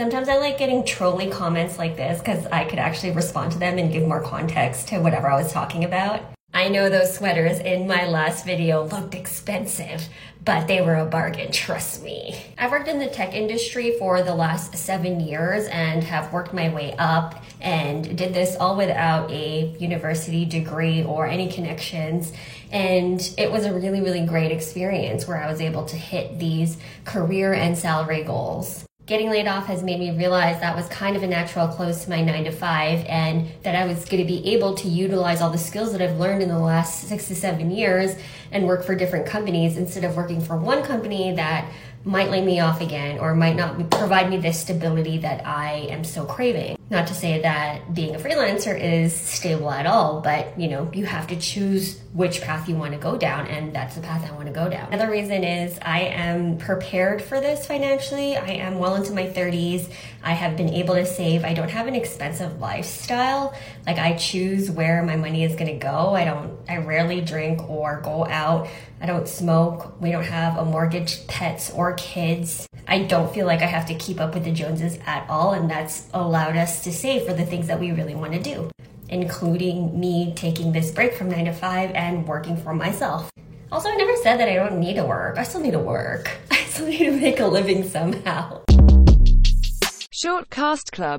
Sometimes I like getting trolly comments like this because I could actually respond to them and give more context to whatever I was talking about. I know those sweaters in my last video looked expensive, but they were a bargain, trust me. I've worked in the tech industry for the last seven years and have worked my way up and did this all without a university degree or any connections. And it was a really, really great experience where I was able to hit these career and salary goals getting laid off has made me realize that was kind of a natural close to my nine to five and that I was going to be able to utilize all the skills that I've learned in the last six to seven years and work for different companies instead of working for one company that might lay me off again or might not provide me the stability that I am so craving. Not to say that being a freelancer is stable at all, but you know, you have to choose which path you want to go down, and that's the path I want to go down. Another reason is I am prepared for this financially. I am well into my 30s. I have been able to save. I don't have an expensive lifestyle. Like I choose where my money is going to go. I don't, I rarely drink or go out. I don't smoke. We don't have a mortgage, pets, or kids. I don't feel like I have to keep up with the Joneses at all, and that's allowed us to save for the things that we really want to do, including me taking this break from nine to five and working for myself. Also, I never said that I don't need to work. I still need to work. I still need to make a living somehow. Short Cast Club